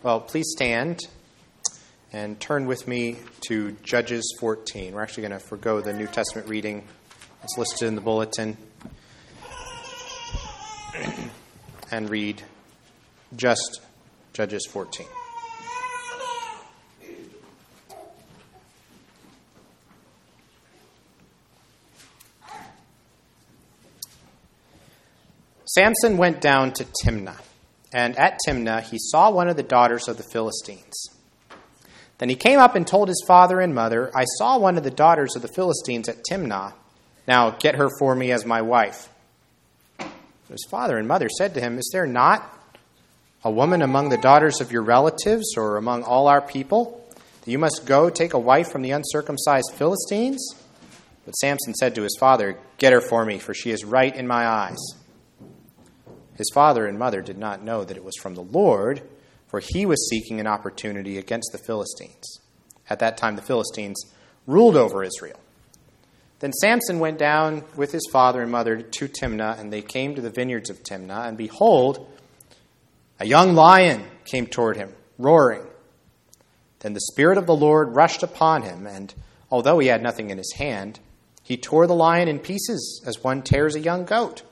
Well, please stand and turn with me to Judges 14. We're actually going to forego the New Testament reading that's listed in the bulletin and read just Judges 14. Samson went down to Timnah, and at Timnah he saw one of the daughters of the Philistines. Then he came up and told his father and mother, I saw one of the daughters of the Philistines at Timnah. Now get her for me as my wife. His father and mother said to him, Is there not a woman among the daughters of your relatives or among all our people that you must go take a wife from the uncircumcised Philistines? But Samson said to his father, Get her for me, for she is right in my eyes. His father and mother did not know that it was from the Lord, for he was seeking an opportunity against the Philistines. At that time, the Philistines ruled over Israel. Then Samson went down with his father and mother to Timnah, and they came to the vineyards of Timnah, and behold, a young lion came toward him, roaring. Then the Spirit of the Lord rushed upon him, and although he had nothing in his hand, he tore the lion in pieces as one tears a young goat.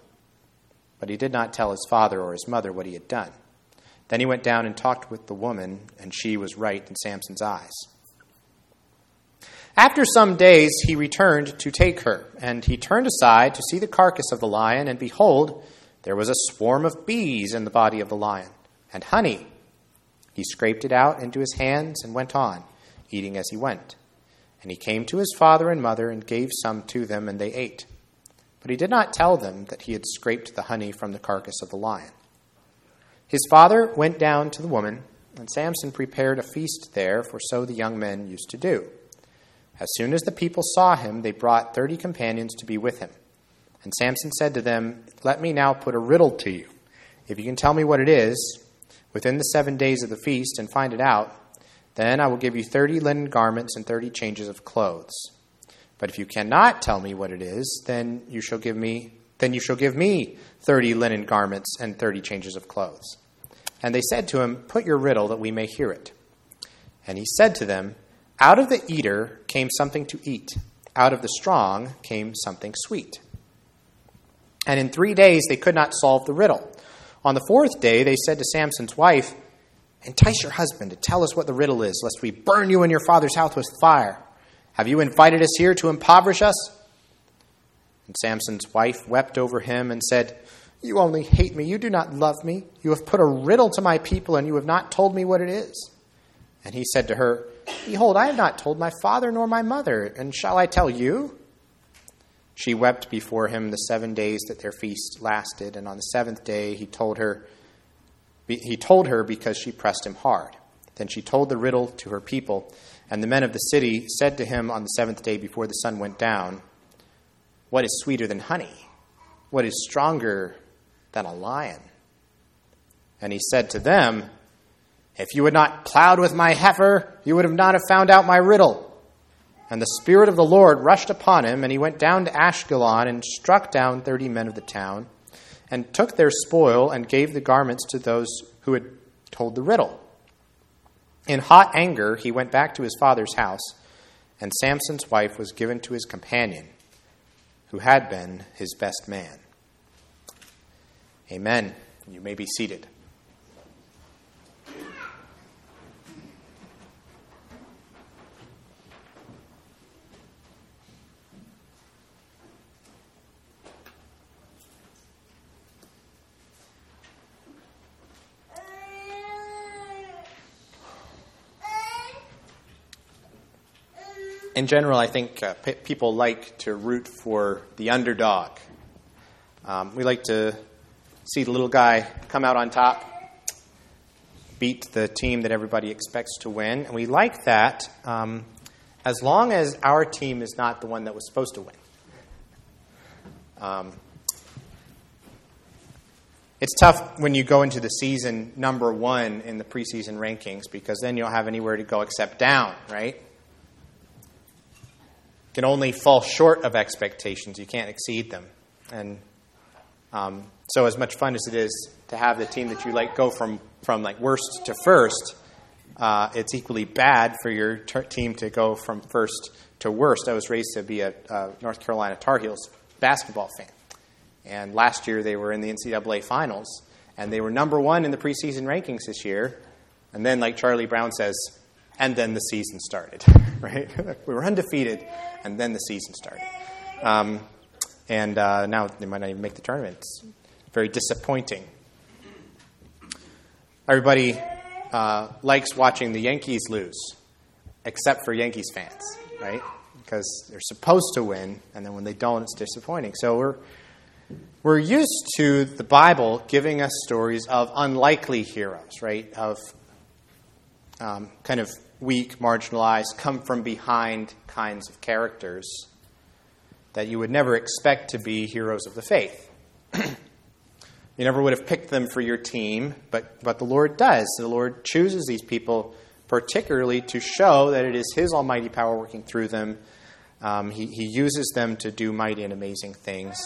But he did not tell his father or his mother what he had done. Then he went down and talked with the woman, and she was right in Samson's eyes. After some days he returned to take her, and he turned aside to see the carcass of the lion, and behold, there was a swarm of bees in the body of the lion, and honey. He scraped it out into his hands and went on, eating as he went. And he came to his father and mother and gave some to them, and they ate. But he did not tell them that he had scraped the honey from the carcass of the lion. His father went down to the woman, and Samson prepared a feast there, for so the young men used to do. As soon as the people saw him, they brought thirty companions to be with him. And Samson said to them, Let me now put a riddle to you. If you can tell me what it is within the seven days of the feast and find it out, then I will give you thirty linen garments and thirty changes of clothes. But if you cannot tell me what it is, then you shall give me then you shall give me thirty linen garments and thirty changes of clothes. And they said to him, Put your riddle that we may hear it. And he said to them, Out of the eater came something to eat, out of the strong came something sweet. And in three days they could not solve the riddle. On the fourth day they said to Samson's wife, Entice your husband to tell us what the riddle is, lest we burn you and your father's house with fire. Have you invited us here to impoverish us? And Samson's wife wept over him and said, You only hate me. You do not love me. You have put a riddle to my people, and you have not told me what it is. And he said to her, Behold, I have not told my father nor my mother, and shall I tell you? She wept before him the seven days that their feast lasted, and on the seventh day he told her he told her because she pressed him hard. Then she told the riddle to her people. And the men of the city said to him on the seventh day before the sun went down, What is sweeter than honey? What is stronger than a lion? And he said to them, If you had not plowed with my heifer, you would have not have found out my riddle. And the Spirit of the Lord rushed upon him, and he went down to Ashkelon and struck down thirty men of the town, and took their spoil and gave the garments to those who had told the riddle. In hot anger, he went back to his father's house, and Samson's wife was given to his companion, who had been his best man. Amen. You may be seated. In general, I think uh, people like to root for the underdog. Um, we like to see the little guy come out on top, beat the team that everybody expects to win, and we like that um, as long as our team is not the one that was supposed to win. Um, it's tough when you go into the season number one in the preseason rankings because then you don't have anywhere to go except down, right? Can only fall short of expectations. You can't exceed them. And Um, so as much fun as it is to have the team that you like go from, from like worst to first, uh, it's equally bad for your ter- team to go from first to worst. I was raised to be a North Carolina Tar Heels basketball fan. And last year they were in the NCAA finals, and they were number one in the preseason rankings this year. And then, like Charlie Brown says, and then the season started, right? we were undefeated, and then the season started. Um, and uh, now they might not even make the tournament. It's very disappointing. Everybody uh, likes watching the Yankees lose, except for Yankees fans, right? Because they're supposed to win, and then when they don't, it's disappointing. So we're we're used to the Bible giving us stories of unlikely heroes, right? Of um, kind of weak, marginalized, come from behind kinds of characters that you would never expect to be heroes of the faith. you never would have picked them for your team, but, but the Lord does. The Lord chooses these people particularly to show that it is His almighty power working through them. Um, he, he uses them to do mighty and amazing things.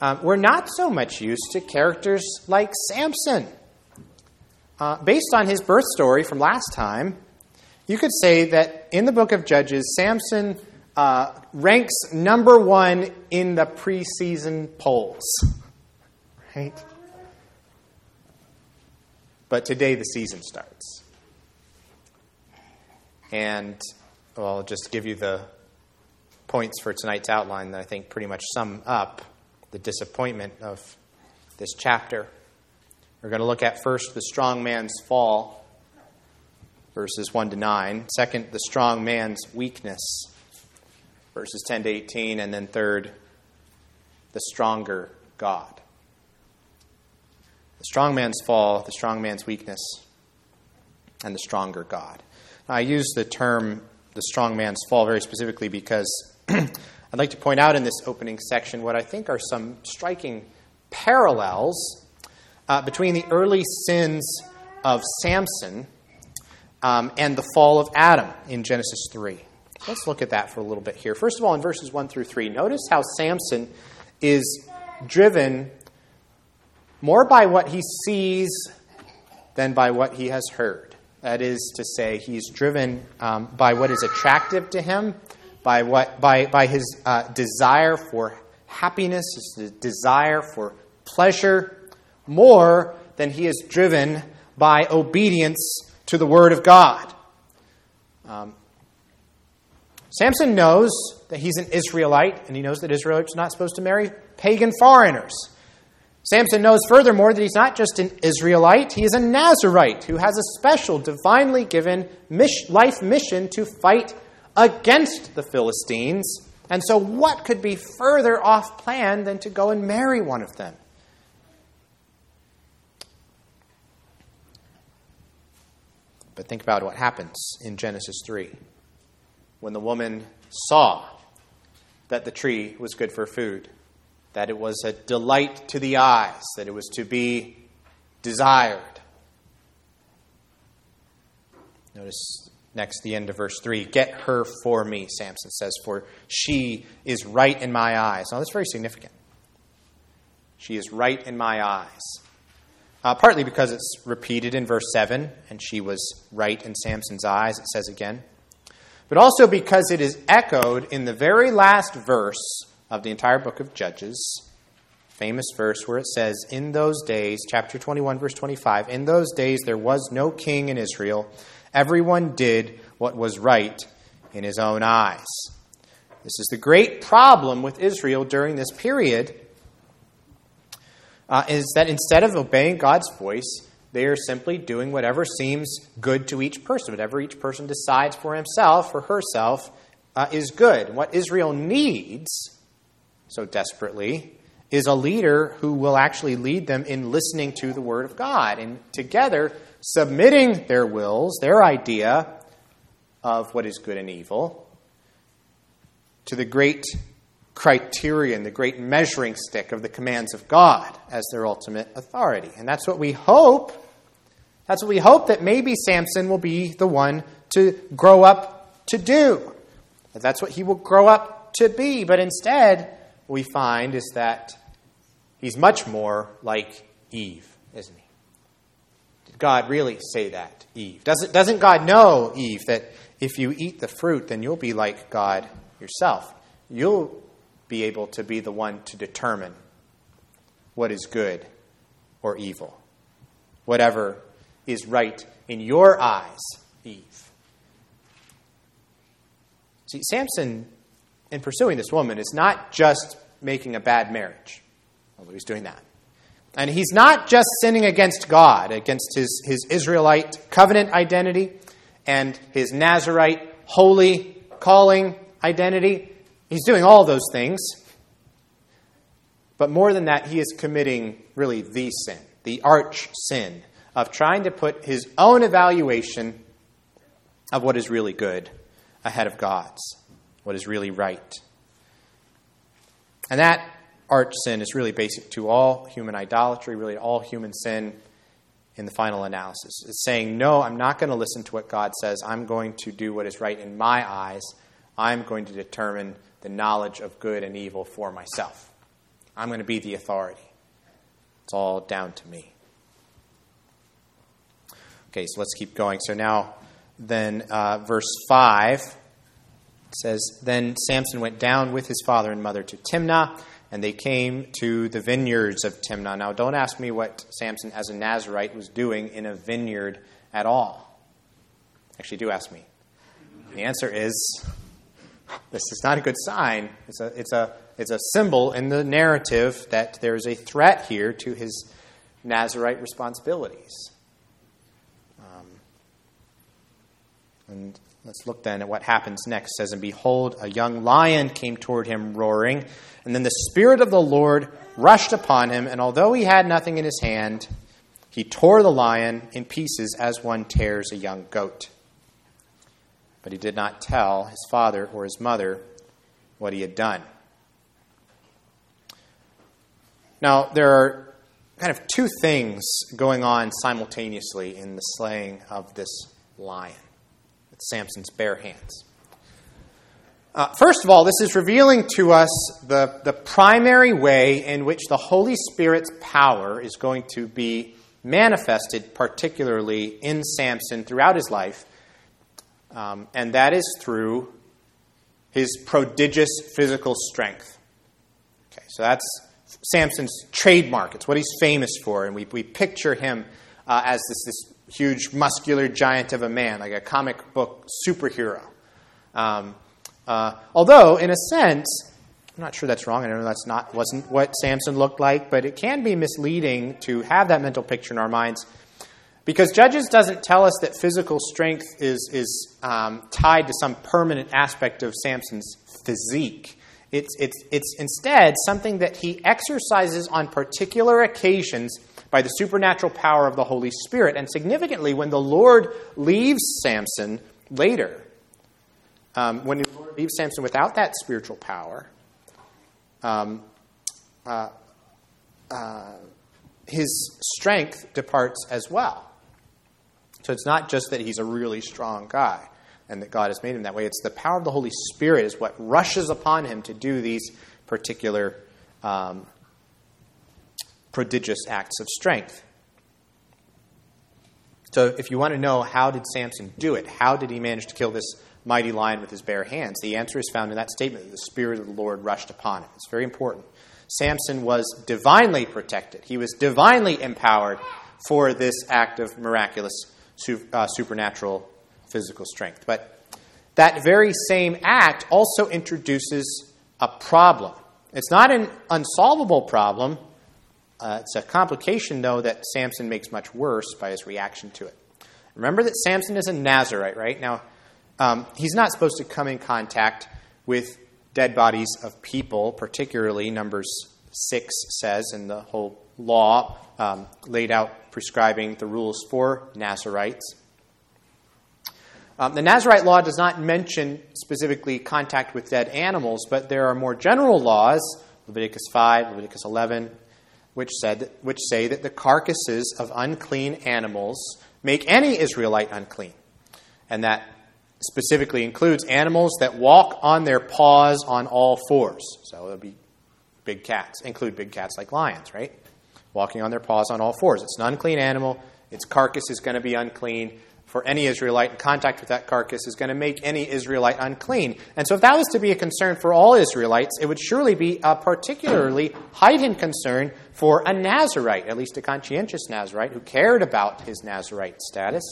Um, we're not so much used to characters like Samson. Uh, based on his birth story from last time, you could say that in the book of Judges, Samson uh, ranks number one in the preseason polls. Right? But today the season starts. And well, I'll just give you the points for tonight's outline that I think pretty much sum up the disappointment of this chapter. We're going to look at first the strong man's fall, verses 1 to 9. Second, the strong man's weakness, verses 10 to 18. And then third, the stronger God. The strong man's fall, the strong man's weakness, and the stronger God. Now, I use the term the strong man's fall very specifically because I'd like to point out in this opening section what I think are some striking parallels uh, between the early sins of Samson um, and the fall of Adam in Genesis 3. Let's look at that for a little bit here. First of all, in verses 1 through 3, notice how Samson is driven more by what he sees than by what he has heard. That is to say, he's driven um, by what is attractive to him by, what, by, by his uh, desire for happiness, his desire for pleasure, more than he is driven by obedience to the Word of God. Um, Samson knows that he's an Israelite, and he knows that Israelites are not supposed to marry pagan foreigners. Samson knows furthermore that he's not just an Israelite, he is a Nazarite who has a special, divinely given life mission to fight against the Philistines. And so, what could be further off plan than to go and marry one of them? But think about what happens in Genesis 3. When the woman saw that the tree was good for food, that it was a delight to the eyes, that it was to be desired. Notice Next, the end of verse 3 Get her for me, Samson says, for she is right in my eyes. Now, that's very significant. She is right in my eyes. Uh, partly because it's repeated in verse 7, and she was right in Samson's eyes, it says again. But also because it is echoed in the very last verse of the entire book of Judges, famous verse where it says, In those days, chapter 21, verse 25, in those days there was no king in Israel Everyone did what was right in his own eyes. This is the great problem with Israel during this period, uh, is that instead of obeying God's voice, they are simply doing whatever seems good to each person. Whatever each person decides for himself or herself uh, is good. What Israel needs so desperately is a leader who will actually lead them in listening to the Word of God. And together, submitting their wills, their idea of what is good and evil, to the great criterion, the great measuring stick of the commands of God as their ultimate authority. And that's what we hope. That's what we hope that maybe Samson will be the one to grow up to do. That's what he will grow up to be. But instead, we find is that he's much more like Eve, isn't he? Did God really say that, Eve? Doesn't, doesn't God know, Eve, that if you eat the fruit, then you'll be like God yourself? You'll be able to be the one to determine what is good or evil, whatever is right in your eyes, Eve. See, Samson, in pursuing this woman, is not just making a bad marriage, although he's doing that. And he's not just sinning against God, against his, his Israelite covenant identity and his Nazarite holy calling identity. He's doing all those things. But more than that, he is committing really the sin, the arch sin of trying to put his own evaluation of what is really good ahead of God's, what is really right. And that arch sin is really basic to all human idolatry, really all human sin in the final analysis. It's saying, no, I'm not going to listen to what God says. I'm going to do what is right in my eyes. I'm going to determine the knowledge of good and evil for myself. I'm going to be the authority. It's all down to me. Okay, so let's keep going. So now, then, uh, verse 5 says, Then Samson went down with his father and mother to Timnah and they came to the vineyards of Timnah. Now, don't ask me what Samson, as a Nazarite, was doing in a vineyard at all. Actually, do ask me. The answer is this is not a good sign. It's a, it's a, it's a symbol in the narrative that there is a threat here to his Nazarite responsibilities. Um, and Let's look then at what happens next. It says, And behold, a young lion came toward him roaring, and then the Spirit of the Lord rushed upon him, and although he had nothing in his hand, he tore the lion in pieces as one tears a young goat. But he did not tell his father or his mother what he had done. Now, there are kind of two things going on simultaneously in the slaying of this lion. With Samson's bare hands. Uh, first of all, this is revealing to us the, the primary way in which the Holy Spirit's power is going to be manifested, particularly in Samson throughout his life, um, and that is through his prodigious physical strength. Okay, so that's Samson's trademark. It's what he's famous for, and we, we picture him uh, as this, this huge muscular giant of a man, like a comic book superhero. Um, uh, although, in a sense, I'm not sure that's wrong. I know that's not wasn't what Samson looked like, but it can be misleading to have that mental picture in our minds because Judges doesn't tell us that physical strength is is um, tied to some permanent aspect of Samson's physique. It's, it's, it's instead something that he exercises on particular occasions by the supernatural power of the Holy Spirit. And significantly, when the Lord leaves Samson later, um, when the Lord leaves Samson without that spiritual power, um, uh, uh, his strength departs as well. So it's not just that he's a really strong guy and that God has made him that way. It's the power of the Holy Spirit is what rushes upon him to do these particular um, prodigious acts of strength. So, if you want to know how did Samson do it, how did he manage to kill this mighty lion with his bare hands, the answer is found in that statement that the Spirit of the Lord rushed upon him. It's very important. Samson was divinely protected, he was divinely empowered for this act of miraculous, uh, supernatural physical strength. But that very same act also introduces a problem. It's not an unsolvable problem, uh, it's a complication, though, that Samson makes much worse by his reaction to it. Remember that Samson is a Nazarite, right? Now, um, he's not supposed to come in contact with dead bodies of people, particularly Numbers 6 says, and the whole law um, laid out prescribing the rules for Nazarites. Um, the Nazarite law does not mention specifically contact with dead animals, but there are more general laws, Leviticus 5, Leviticus 11, which, said, which say that the carcasses of unclean animals make any Israelite unclean. And that specifically includes animals that walk on their paws on all fours. So it'll be big cats, include big cats like lions, right? Walking on their paws on all fours. It's an unclean animal. Its carcass is going to be unclean for any Israelite. Contact with that carcass is going to make any Israelite unclean. And so, if that was to be a concern for all Israelites, it would surely be a particularly heightened concern for a Nazarite, at least a conscientious Nazarite, who cared about his Nazarite status.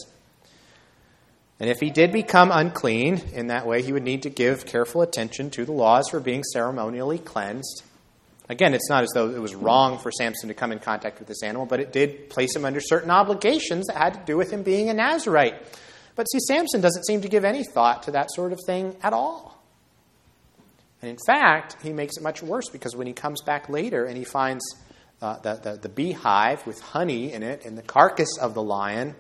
And if he did become unclean in that way, he would need to give careful attention to the laws for being ceremonially cleansed. Again, it's not as though it was wrong for Samson to come in contact with this animal, but it did place him under certain obligations that had to do with him being a Nazarite. But see, Samson doesn't seem to give any thought to that sort of thing at all. And in fact, he makes it much worse because when he comes back later and he finds uh, the, the, the, beehive with honey in it and the carcass of the lion,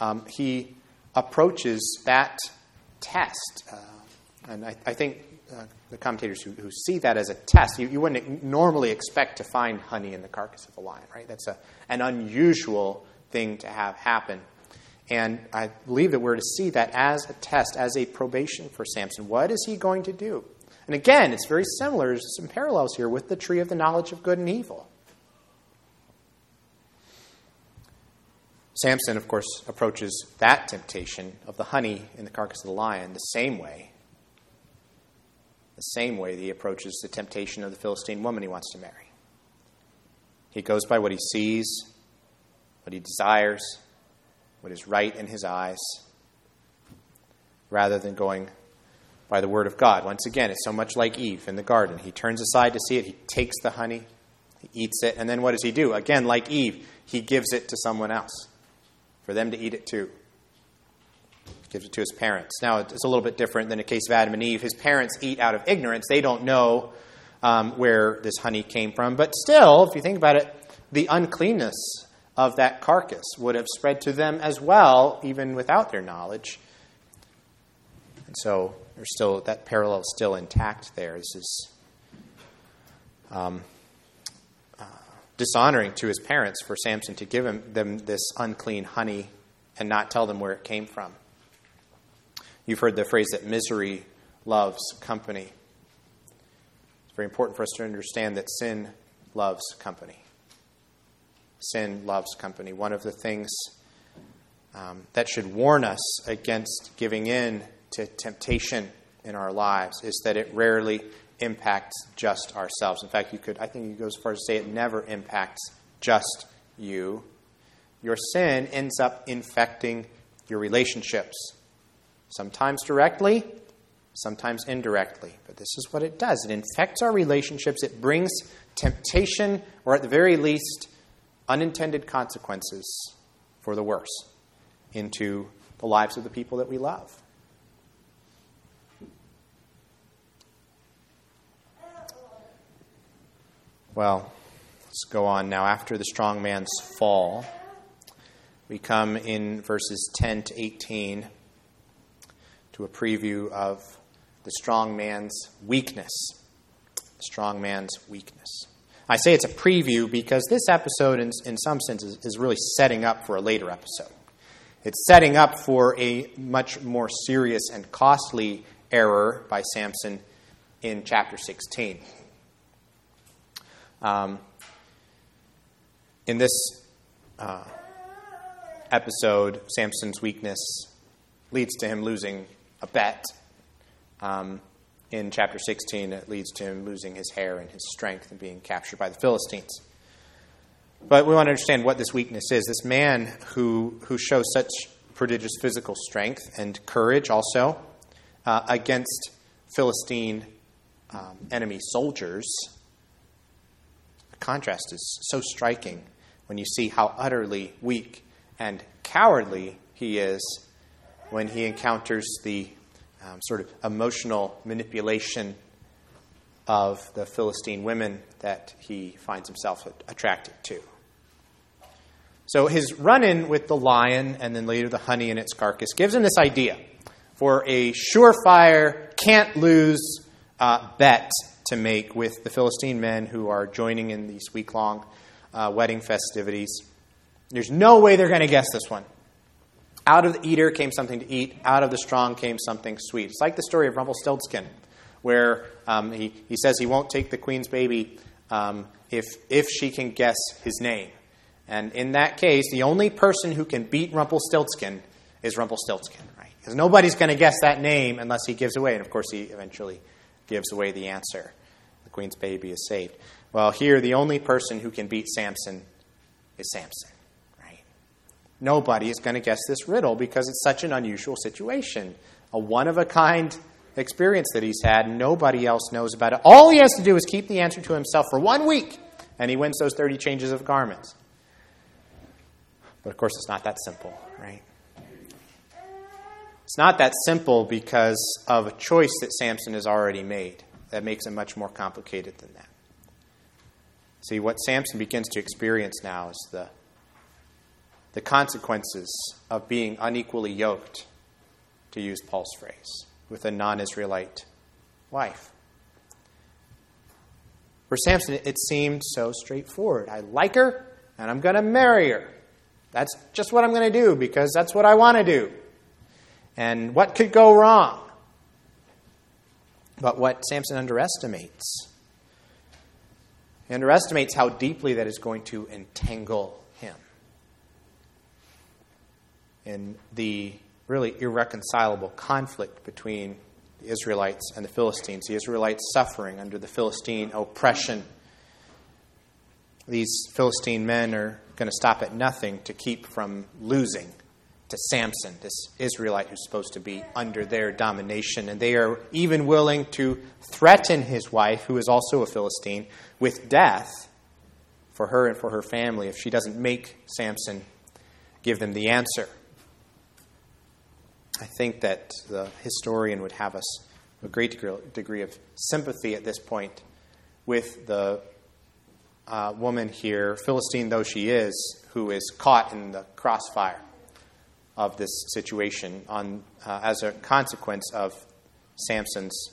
um, he approaches that test. Uh, and I, I think uh, the commentators who, who, see that as a test, you, you, wouldn't normally expect to find honey in the carcass of a lion, right? That's a, an unusual thing to have happen. And I believe that we're to see that as a test, as a probation for Samson. What is he going to do? And again, it's very similar. There's some parallels here with the tree of the knowledge of good and evil. Samson, of course, approaches that temptation of the honey in the carcass of the lion the same way. The same way that he approaches the temptation of the Philistine woman he wants to marry. He goes by what he sees, what he desires, what is right in his eyes, rather than going by the word of God. Once again, it's so much like Eve in the garden. He turns aside to see it, he takes the honey, he eats it, and then what does he do? Again, like Eve, he gives it to someone else for them to eat it too. Gives it to his parents. Now, it's a little bit different than the case of Adam and Eve. His parents eat out of ignorance. They don't know um, where this honey came from. But still, if you think about it, the uncleanness of that carcass would have spread to them as well, even without their knowledge. And so there's still that parallel is still intact there. This is um, dishonoring to his parents for Samson to give him, them this unclean honey and not tell them where it came from. You've heard the phrase that misery loves company. It's very important for us to understand that sin loves company. Sin loves company. One of the things um, that should warn us against giving in to temptation in our lives is that it rarely impacts just ourselves. In fact, you could, I think you go as far as to say it never impacts just you. Your sin ends up infecting your relationships, sometimes directly, sometimes indirectly. But this is what it does it infects our relationships, it brings temptation, or at the very least, unintended consequences for the worse into the lives of the people that we love. Well, let's go on now. After the strong man's fall, we come in verses 10 to 18 to a preview of the strong man's weakness. The strong man's weakness. I say it's a preview because this episode, in, in some sense, is, is really setting up for a later episode. It's setting up for a much more serious and costly error by Samson in chapter 16. Um, in this uh, episode, Samson's weakness leads to him losing a bet. Um, in chapter 16, it leads to him losing his hair and his strength and being captured by the Philistines. But we want to understand what this weakness is. This man who, who shows such prodigious physical strength and courage also uh, against Philistine um, enemy soldiers the contrast is so striking when you see how utterly weak and cowardly he is when he encounters the um, sort of emotional manipulation of the Philistine women that he finds himself attracted to. So his run in with the lion and then later the honey in its carcass gives him this idea for a surefire, can't lose uh, bet to make with the Philistine men who are joining in these week long uh, wedding festivities. There's no way they're going to guess this one. Out of the eater came something to eat, out of the strong came something sweet. It's like the story of Rumpelstiltskin, where um, he, he says he won't take the queen's baby um, if, if she can guess his name. And in that case, the only person who can beat Rumpelstiltskin is Rumpelstiltskin, right? Because nobody's going to guess that name unless he gives away. And of course, he eventually gives away the answer. The queen's baby is saved. Well, here, the only person who can beat Samson is Samson? Nobody is going to guess this riddle because it's such an unusual situation. A one of a kind experience that he's had. Nobody else knows about it. All he has to do is keep the answer to himself for one week, and he wins those 30 changes of garments. But of course, it's not that simple, right? It's not that simple because of a choice that Samson has already made. That makes it much more complicated than that. See, what Samson begins to experience now is the, the consequences of being unequally yoked, to use Paul's phrase, with a non Israelite wife. For Samson, it seemed so straightforward. I like her, and I'm going to marry her. That's just what I'm going to do because that's what I want to do. And what could go wrong? But what Samson underestimates, he underestimates how deeply that is going to entangle in the really irreconcilable conflict between the Israelites and the Philistines, the Israelites suffering under the Philistine oppression. These Philistine men are going to stop at nothing to keep from losing to Samson, this Israelite who's supposed to be under their domination. And they are even willing to threaten his wife, who is also a Philistine, with death for her and for her family if she doesn't make Samson give them the answer. I think that the historian would have us a great degree of sympathy at this point with the uh, woman here, Philistine though she is, who is caught in the crossfire of this situation on, uh, as a consequence of Samson's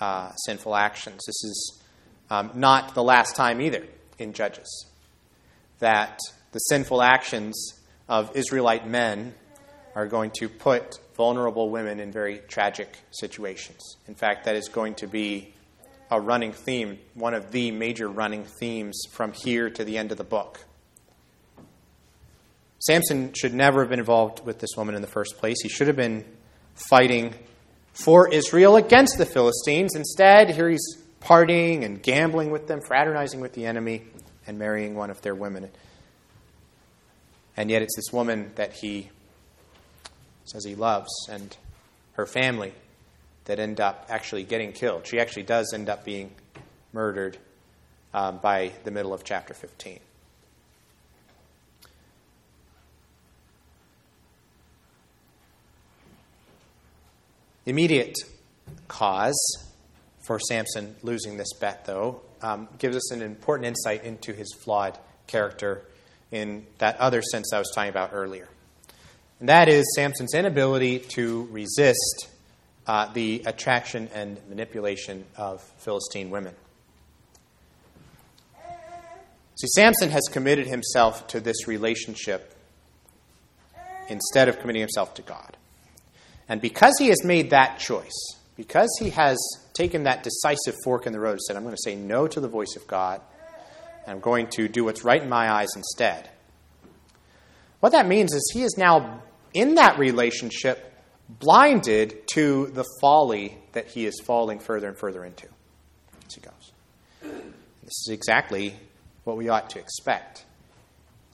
uh, sinful actions. This is um, not the last time either in Judges that the sinful actions of Israelite men are going to put vulnerable women in very tragic situations. In fact, that is going to be a running theme, one of the major running themes from here to the end of the book. Samson should never have been involved with this woman in the first place. He should have been fighting for Israel against the Philistines. Instead, here he's partying and gambling with them, fraternizing with the enemy, and marrying one of their women. And yet, it's this woman that he says he loves and her family that end up actually getting killed. She actually does end up being murdered um, by the middle of chapter 15. The Immediate cause for Samson losing this bet, though, um, gives us an important insight into his flawed character in that other sense I was talking about earlier. And that is Samson's inability to resist uh, the attraction and manipulation of Philistine women. See, Samson has committed himself to this relationship instead of committing himself to God. And because he has made that choice, because he has taken that decisive fork in the road and said, I'm going to say no to the voice of God, and I'm going to do what's right in my eyes instead, what that means is he is now in that relationship blinded to the folly that he is falling further and further into as he goes. This is exactly what we ought to expect.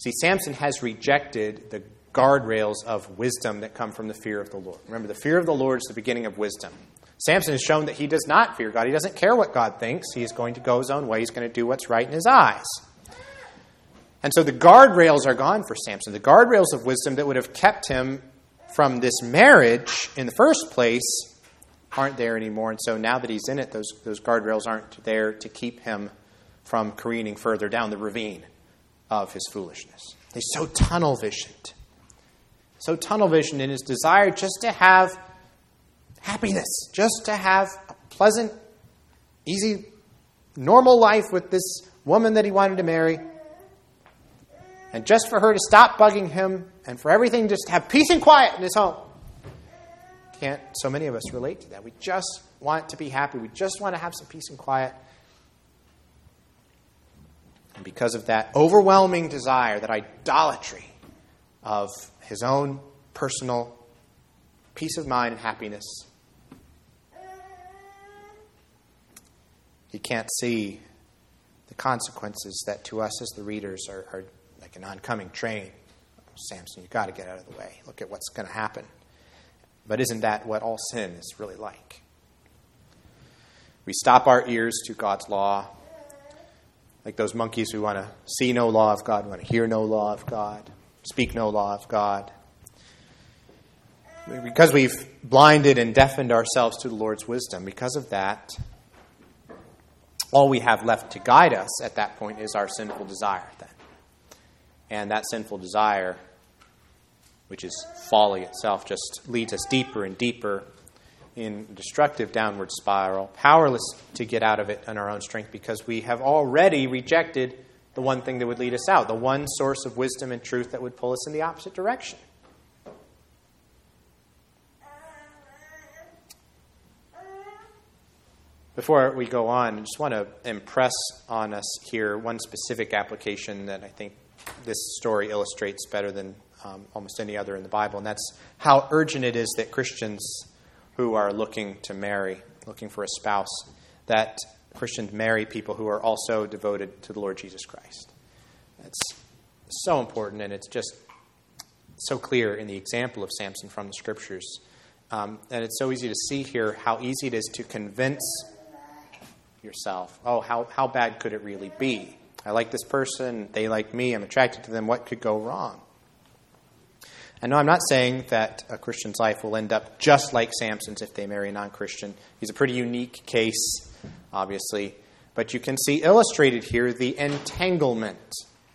See, Samson has rejected the guardrails of wisdom that come from the fear of the Lord. Remember, the fear of the Lord is the beginning of wisdom. Samson has shown that he does not fear God. He doesn't care what God thinks. He is going to go his own way. He's going to do what's right in his eyes. And so the guardrails are gone for Samson. The guardrails of wisdom that would have kept him from this marriage in the first place aren't there anymore. And so now that he's in it, those, those guardrails aren't there to keep him from careening further down the ravine of his foolishness. He's so tunnel visioned. So tunnel visioned in his desire just to have happiness, just to have a pleasant, easy, normal life with this woman that he wanted to marry and just for her to stop bugging him and for everything just have peace and quiet in his home. Can't so many of us relate to that? We just want to be happy. We just want to have some peace and quiet. And because of that overwhelming desire, that idolatry of his own personal peace of mind and happiness, he can't see the consequences that to us as the readers are, are like an oncoming train. Samson, you've got to get out of the way. Look at what's going to happen. But isn't that what all sin is really like? We stop our ears to God's law, like those monkeys who want to see no law of God, want to hear no law of God, speak no law of God. Because we've blinded and deafened ourselves to the Lord's wisdom, because of that, all we have left to guide us at that point is our sinful desire, then. And that sinful desire which is folly itself, just leads us deeper and deeper in destructive downward spiral, powerless to get out of it in our own strength because we have already rejected the one thing that would lead us out, the one source of wisdom and truth that would pull us in the opposite direction. Before we go on, I just want to impress on us here one specific application that I think this story illustrates better than um, almost any other in the Bible, and that's how urgent it is that Christians who are looking to marry, looking for a spouse, that Christians marry people who are also devoted to the Lord Jesus Christ. That's so important, and it's just so clear in the example of Samson from the scriptures. Um, and it's so easy to see here how easy it is to convince yourself oh, how, how bad could it really be? I like this person, they like me, I'm attracted to them, what could go wrong? And no, I'm not saying that a Christian's life will end up just like Samson's if they marry a non Christian. He's a pretty unique case, obviously. But you can see illustrated here the entanglement,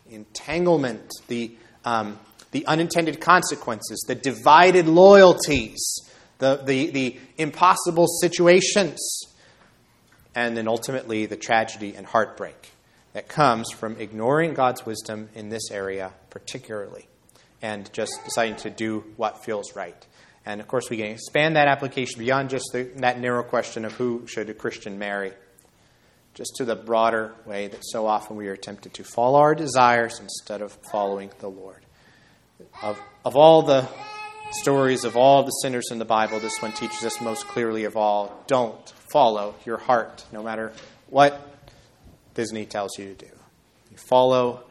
entanglement, the, um, the unintended consequences, the divided loyalties, the, the, the impossible situations, and then ultimately the tragedy and heartbreak that comes from ignoring God's wisdom in this area, particularly and just deciding to do what feels right. And of course, we can expand that application beyond just the, that narrow question of who should a Christian marry, just to the broader way that so often we are tempted to follow our desires instead of following the Lord. Of, of all the stories of all the sinners in the Bible, this one teaches us most clearly of all don't follow your heart, no matter what Disney tells you to do. You follow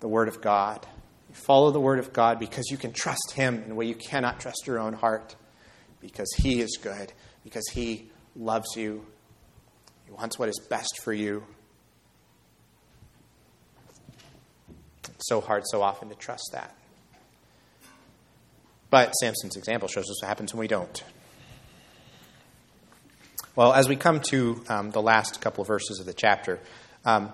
the Word of God You follow the Word of God because you can trust Him in a way you cannot trust your own heart. Because He is good, because He loves you, He wants what is best for you. It's so hard so often to trust that. But Samson's example shows us what happens when we don't. Well, as we come to um, the last couple of verses of the chapter, um,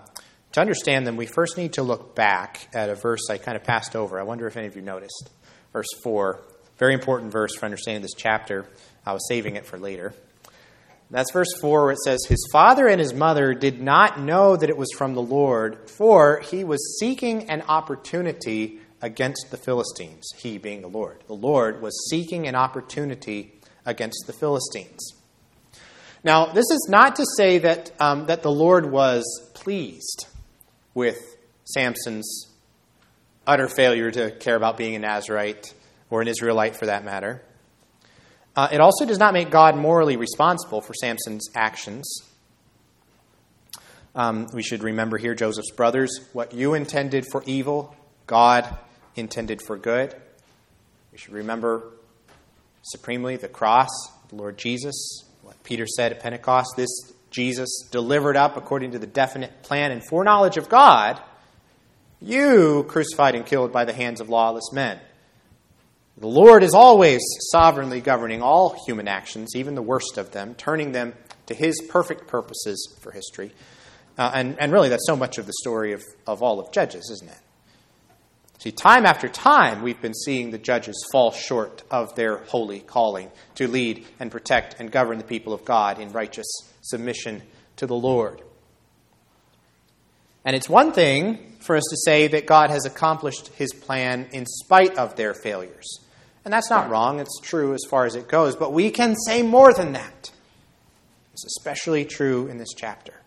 to understand them, we first need to look back at a verse I kind of passed over. I wonder if any of you noticed. Verse 4. Very important verse for understanding this chapter. I was saving it for later. That's verse 4 where it says, His father and his mother did not know that it was from the Lord, for he was seeking an opportunity against the Philistines, he being the Lord. The Lord was seeking an opportunity against the Philistines. Now, this is not to say that, um, that the Lord was pleased with Samson's utter failure to care about being a Nazarite or an Israelite for that matter. Uh, it also does not make God morally responsible for Samson's actions. Um, we should remember here Joseph's brothers what you intended for evil, God intended for good. We should remember supremely the cross, the Lord Jesus, what Peter said at Pentecost this Jesus delivered up according to the definite plan and foreknowledge of God, you crucified and killed by the hands of lawless men. The Lord is always sovereignly governing all human actions, even the worst of them, turning them to His perfect purposes for history. Uh, and, and really, that's so much of the story of, of all of Judges, isn't it? See, time after time, we've been seeing the judges fall short of their holy calling to lead and protect and govern the people of God in righteous submission to the Lord. And it's one thing for us to say that God has accomplished his plan in spite of their failures. And that's not wrong, it's true as far as it goes. But we can say more than that. It's especially true in this chapter.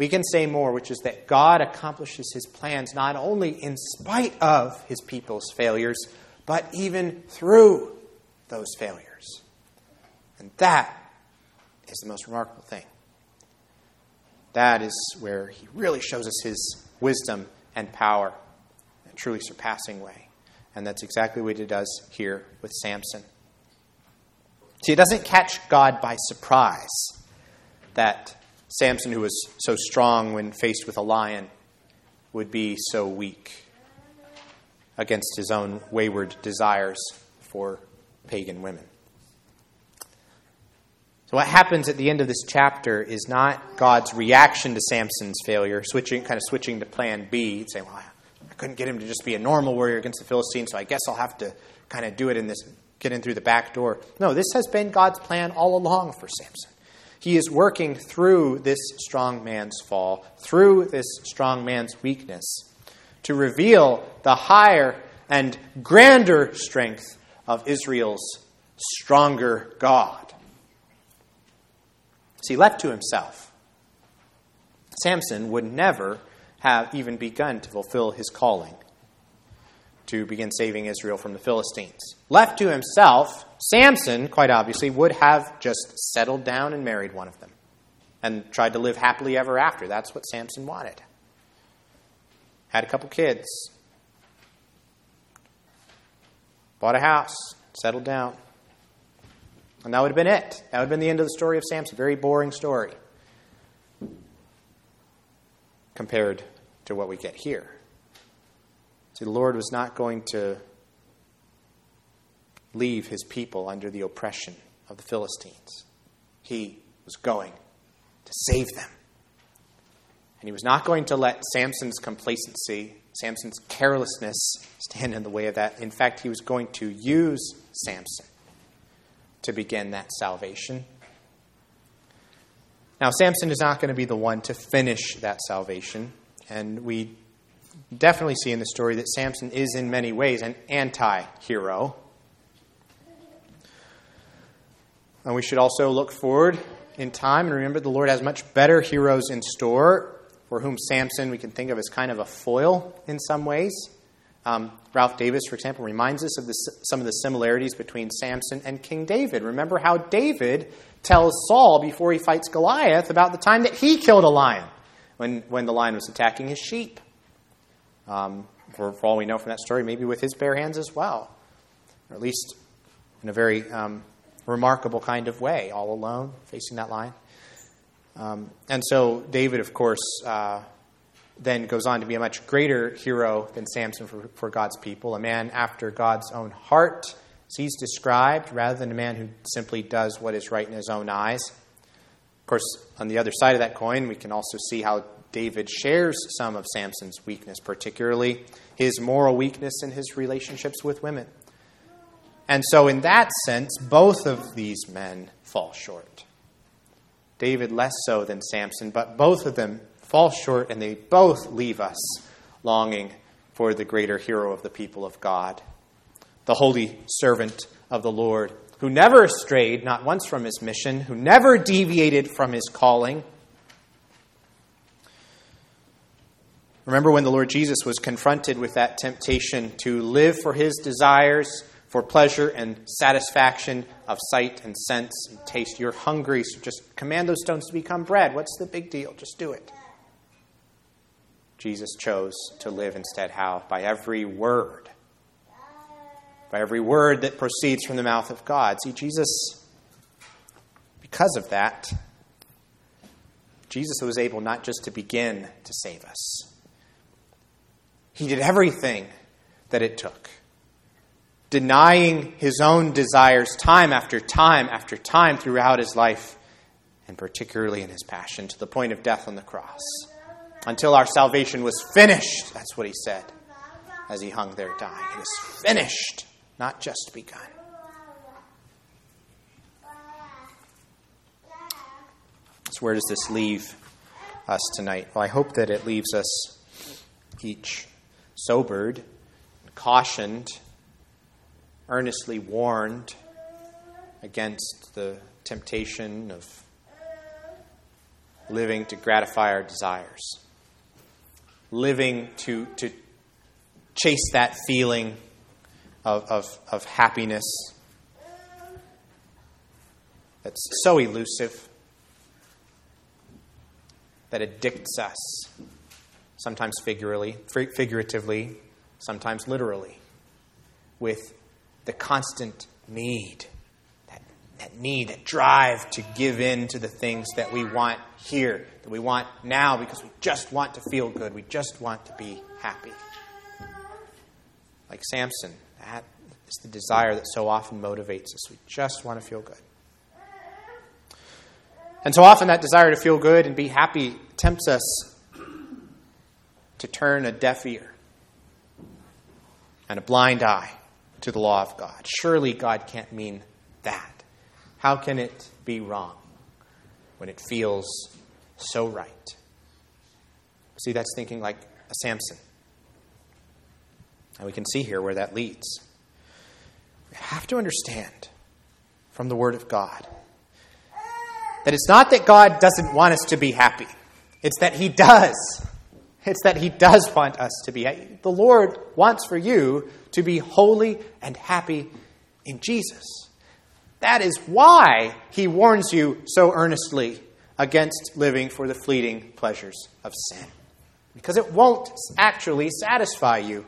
We can say more, which is that God accomplishes his plans not only in spite of his people's failures, but even through those failures. And that is the most remarkable thing. That is where he really shows us his wisdom and power in a truly surpassing way. And that's exactly what he does here with Samson. See, it doesn't catch God by surprise that Samson, who was so strong when faced with a lion, would be so weak against his own wayward desires for pagan women. So, what happens at the end of this chapter is not God's reaction to Samson's failure, switching, kind of switching to plan B, saying, Well, I couldn't get him to just be a normal warrior against the Philistines, so I guess I'll have to kind of do it in this, get in through the back door. No, this has been God's plan all along for Samson. He is working through this strong man's fall, through this strong man's weakness, to reveal the higher and grander strength of Israel's stronger God. See, left to himself, Samson would never have even begun to fulfill his calling to begin saving Israel from the Philistines. Left to himself, Samson, quite obviously, would have just settled down and married one of them and tried to live happily ever after. That's what Samson wanted. Had a couple kids, bought a house, settled down. And that would have been it. That would have been the end of the story of Samson. Very boring story compared to what we get here. See, the Lord was not going to leave his people under the oppression of the Philistines. He was going to save them. And he was not going to let Samson's complacency, Samson's carelessness, stand in the way of that. In fact, he was going to use Samson to begin that salvation. Now, Samson is not going to be the one to finish that salvation, and we definitely see in the story that Samson is, in many ways, an anti hero. And we should also look forward in time and remember the Lord has much better heroes in store for whom Samson we can think of as kind of a foil in some ways. Um, Ralph Davis, for example, reminds us of the, some of the similarities between Samson and King David. Remember how David tells Saul before he fights Goliath about the time that he killed a lion when, when the lion was attacking his sheep. Um, for, for, all we know from that story, maybe with his bare hands as well, or at least in a very um, remarkable kind of way, all alone facing that line. Um, and so David, of course, uh, then goes on to be a much greater hero than Samson for, for God's people, a man after God's own heart, as he's described, rather than a man who simply does what is right in his own eyes. Of course, on the other side of that coin, we can also see how David shares some of Samson's weakness, particularly his moral weakness in his relationships with women. And so, in that sense, both of these men fall short. David less so than Samson, but both of them fall short and they both leave us longing for the greater hero of the people of God, the holy servant of the Lord, who never strayed, not once from his mission, who never deviated from his calling. Remember when the Lord Jesus was confronted with that temptation to live for his desires, for pleasure and satisfaction of sight and sense and taste. You're hungry, so just command those stones to become bread. What's the big deal? Just do it. Jesus chose to live instead how? By every word. By every word that proceeds from the mouth of God. See, Jesus, because of that, Jesus was able not just to begin to save us, he did everything that it took. Denying his own desires time after time after time throughout his life, and particularly in his passion, to the point of death on the cross until our salvation was finished. That's what he said as he hung there dying. It is finished, not just begun. So, where does this leave us tonight? Well, I hope that it leaves us each sobered, cautioned, earnestly warned against the temptation of living to gratify our desires, living to, to chase that feeling of, of, of happiness that's so elusive, that addicts us, sometimes figuratively, figuratively, sometimes literally, with the constant need, that, that need, that drive to give in to the things that we want here, that we want now because we just want to feel good, we just want to be happy. Like Samson, that is the desire that so often motivates us. We just want to feel good. And so often that desire to feel good and be happy tempts us to turn a deaf ear and a blind eye to the law of God. Surely God can't mean that. How can it be wrong when it feels so right? See, that's thinking like a Samson. And we can see here where that leads. We have to understand from the Word of God that it's not that God doesn't want us to be happy, it's that He does. It's that He does want us to be. The Lord wants for you to be holy and happy in Jesus. That is why He warns you so earnestly against living for the fleeting pleasures of sin. Because it won't actually satisfy you.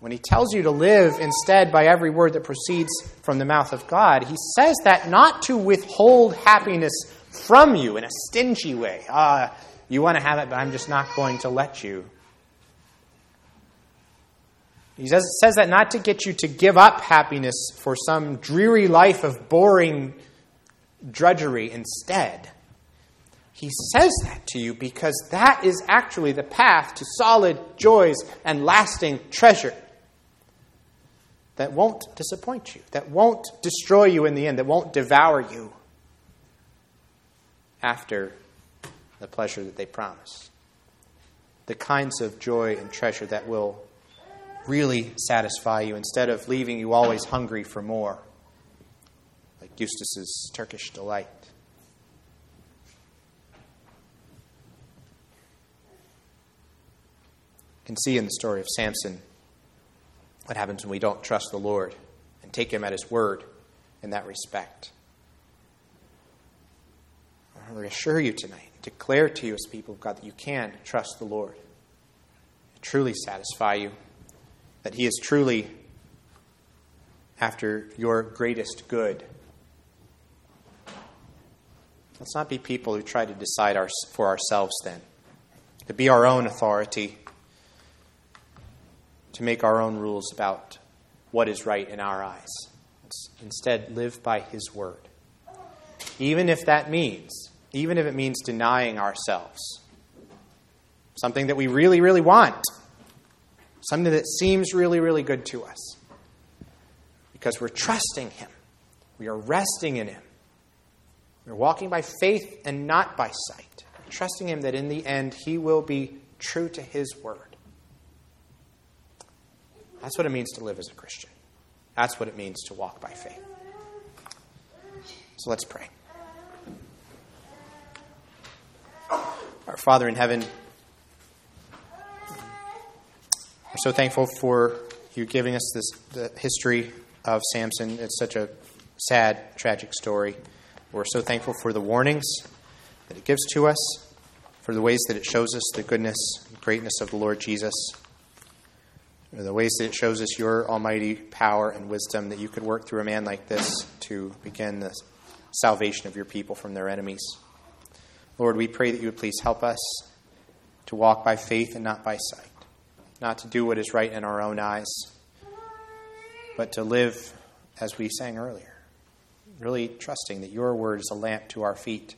When he tells you to live instead by every word that proceeds from the mouth of God, he says that not to withhold happiness from you in a stingy way. Ah, you want to have it, but I'm just not going to let you. He says, says that not to get you to give up happiness for some dreary life of boring drudgery instead. He says that to you because that is actually the path to solid joys and lasting treasure that won't disappoint you, that won't destroy you in the end, that won't devour you after the pleasure that they promise. The kinds of joy and treasure that will really satisfy you instead of leaving you always hungry for more, like Eustace's Turkish delight. You can see in the story of Samson what happens when we don't trust the Lord and take Him at His word in that respect. I reassure you tonight, declare to you as people of God that you can trust the Lord, truly satisfy you, that He is truly after your greatest good. Let's not be people who try to decide our, for ourselves then, to be our own authority to make our own rules about what is right in our eyes. Instead, live by His word. Even if that means, even if it means denying ourselves something that we really, really want, something that seems really, really good to us, because we're trusting Him, we are resting in Him. We're walking by faith and not by sight. We're trusting Him that in the end He will be true to His word. That's what it means to live as a Christian. That's what it means to walk by faith. So let's pray. Our Father in heaven, we're so thankful for you giving us this the history of Samson. It's such a sad, tragic story. We're so thankful for the warnings that it gives to us, for the ways that it shows us the goodness and greatness of the Lord Jesus the ways that it shows us your almighty power and wisdom that you could work through a man like this to begin the salvation of your people from their enemies. Lord, we pray that you would please help us to walk by faith and not by sight, not to do what is right in our own eyes, but to live as we sang earlier, really trusting that your word is a lamp to our feet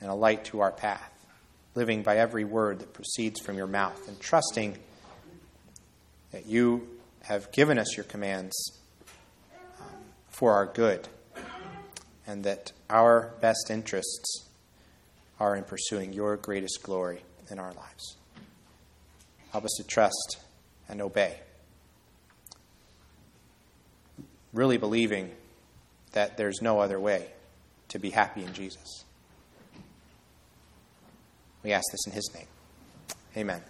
and a light to our path, living by every word that proceeds from your mouth, and trusting that you have given us your commands um, for our good, and that our best interests are in pursuing your greatest glory in our lives. Help us to trust and obey. Really believing that there's no other way to be happy in Jesus. We ask this in his name. Amen.